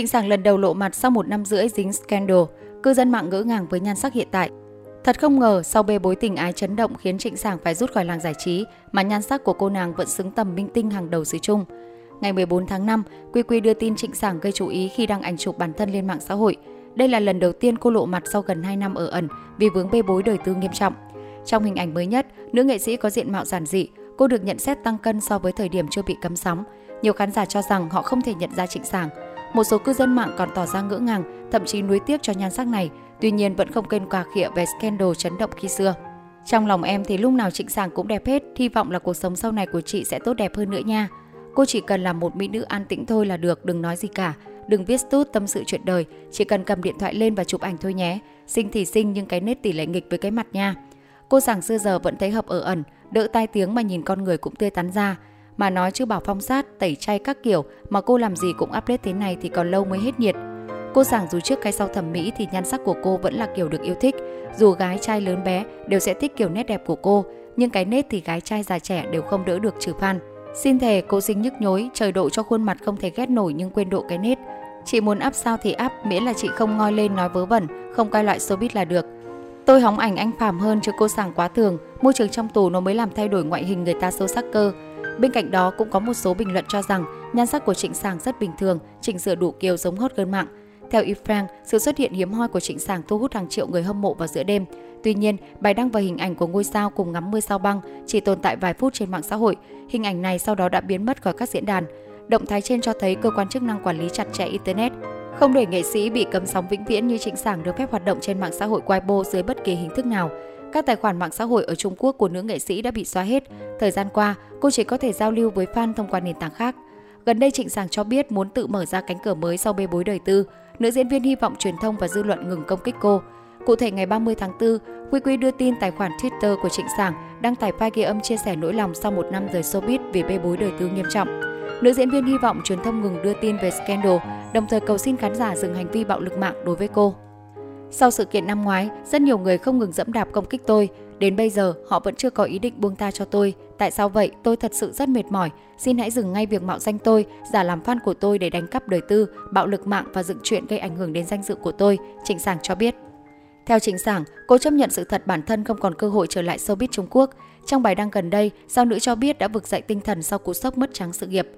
Trịnh Sảng lần đầu lộ mặt sau một năm rưỡi dính scandal, cư dân mạng ngỡ ngàng với nhan sắc hiện tại. Thật không ngờ, sau bê bối tình ái chấn động khiến Trịnh Sảng phải rút khỏi làng giải trí, mà nhan sắc của cô nàng vẫn xứng tầm minh tinh hàng đầu xứ Trung. Ngày 14 tháng 5, Quy Quy đưa tin Trịnh Sảng gây chú ý khi đăng ảnh chụp bản thân lên mạng xã hội. Đây là lần đầu tiên cô lộ mặt sau gần 2 năm ở ẩn vì vướng bê bối đời tư nghiêm trọng. Trong hình ảnh mới nhất, nữ nghệ sĩ có diện mạo giản dị, cô được nhận xét tăng cân so với thời điểm chưa bị cấm sóng. Nhiều khán giả cho rằng họ không thể nhận ra Trịnh Sảng. Một số cư dân mạng còn tỏ ra ngỡ ngàng, thậm chí nuối tiếc cho nhan sắc này, tuy nhiên vẫn không quên quà khịa về scandal chấn động khi xưa. Trong lòng em thì lúc nào Trịnh Sàng cũng đẹp hết, hy vọng là cuộc sống sau này của chị sẽ tốt đẹp hơn nữa nha. Cô chỉ cần là một mỹ nữ an tĩnh thôi là được, đừng nói gì cả. Đừng viết tút tâm sự chuyện đời, chỉ cần cầm điện thoại lên và chụp ảnh thôi nhé. Sinh thì sinh nhưng cái nét tỷ lệ nghịch với cái mặt nha. Cô giảng xưa giờ vẫn thấy hợp ở ẩn, đỡ tai tiếng mà nhìn con người cũng tươi tắn ra. Mà nói chứ bảo phong sát, tẩy chay các kiểu mà cô làm gì cũng update thế này thì còn lâu mới hết nhiệt. Cô rằng dù trước cái sau thẩm mỹ thì nhan sắc của cô vẫn là kiểu được yêu thích. Dù gái trai lớn bé đều sẽ thích kiểu nét đẹp của cô, nhưng cái nét thì gái trai già trẻ đều không đỡ được trừ fan. Xin thề cô sinh nhức nhối, trời độ cho khuôn mặt không thể ghét nổi nhưng quên độ cái nét. Chị muốn áp sao thì áp, miễn là chị không ngoi lên nói vớ vẩn, không coi loại showbiz là được. Tôi hóng ảnh anh phàm hơn chứ cô sàng quá thường, môi trường trong tù nó mới làm thay đổi ngoại hình người ta sâu sắc cơ. Bên cạnh đó cũng có một số bình luận cho rằng nhan sắc của Trịnh Sàng rất bình thường, chỉnh sửa đủ kiều giống hot girl mạng. Theo Y Frank, sự xuất hiện hiếm hoi của Trịnh Sàng thu hút hàng triệu người hâm mộ vào giữa đêm. Tuy nhiên, bài đăng và hình ảnh của ngôi sao cùng ngắm mưa sao băng chỉ tồn tại vài phút trên mạng xã hội. Hình ảnh này sau đó đã biến mất khỏi các diễn đàn. Động thái trên cho thấy cơ quan chức năng quản lý chặt chẽ Internet, không để nghệ sĩ bị cấm sóng vĩnh viễn như Trịnh Sảng được phép hoạt động trên mạng xã hội Weibo dưới bất kỳ hình thức nào. Các tài khoản mạng xã hội ở Trung Quốc của nữ nghệ sĩ đã bị xóa hết. Thời gian qua, cô chỉ có thể giao lưu với fan thông qua nền tảng khác. Gần đây Trịnh Sảng cho biết muốn tự mở ra cánh cửa mới sau bê bối đời tư. Nữ diễn viên hy vọng truyền thông và dư luận ngừng công kích cô. Cụ thể ngày 30 tháng 4, Quy Quy đưa tin tài khoản Twitter của Trịnh Sảng đăng tải file ghi âm chia sẻ nỗi lòng sau một năm rời showbiz vì bê bối đời tư nghiêm trọng. Nữ diễn viên hy vọng truyền thông ngừng đưa tin về scandal, đồng thời cầu xin khán giả dừng hành vi bạo lực mạng đối với cô. Sau sự kiện năm ngoái, rất nhiều người không ngừng dẫm đạp công kích tôi. Đến bây giờ, họ vẫn chưa có ý định buông tha cho tôi. Tại sao vậy? Tôi thật sự rất mệt mỏi. Xin hãy dừng ngay việc mạo danh tôi, giả làm fan của tôi để đánh cắp đời tư, bạo lực mạng và dựng chuyện gây ảnh hưởng đến danh dự của tôi, Trịnh Sảng cho biết. Theo Trịnh Sảng, cô chấp nhận sự thật bản thân không còn cơ hội trở lại showbiz Trung Quốc. Trong bài đăng gần đây, sao nữ cho biết đã vực dậy tinh thần sau cú sốc mất trắng sự nghiệp.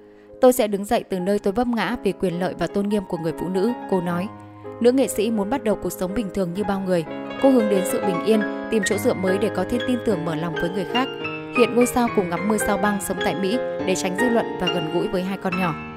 Tôi sẽ đứng dậy từ nơi tôi vấp ngã vì quyền lợi và tôn nghiêm của người phụ nữ, cô nói. Nữ nghệ sĩ muốn bắt đầu cuộc sống bình thường như bao người. Cô hướng đến sự bình yên, tìm chỗ dựa mới để có thêm tin tưởng mở lòng với người khác. Hiện ngôi sao cùng ngắm mưa sao băng sống tại Mỹ để tránh dư luận và gần gũi với hai con nhỏ.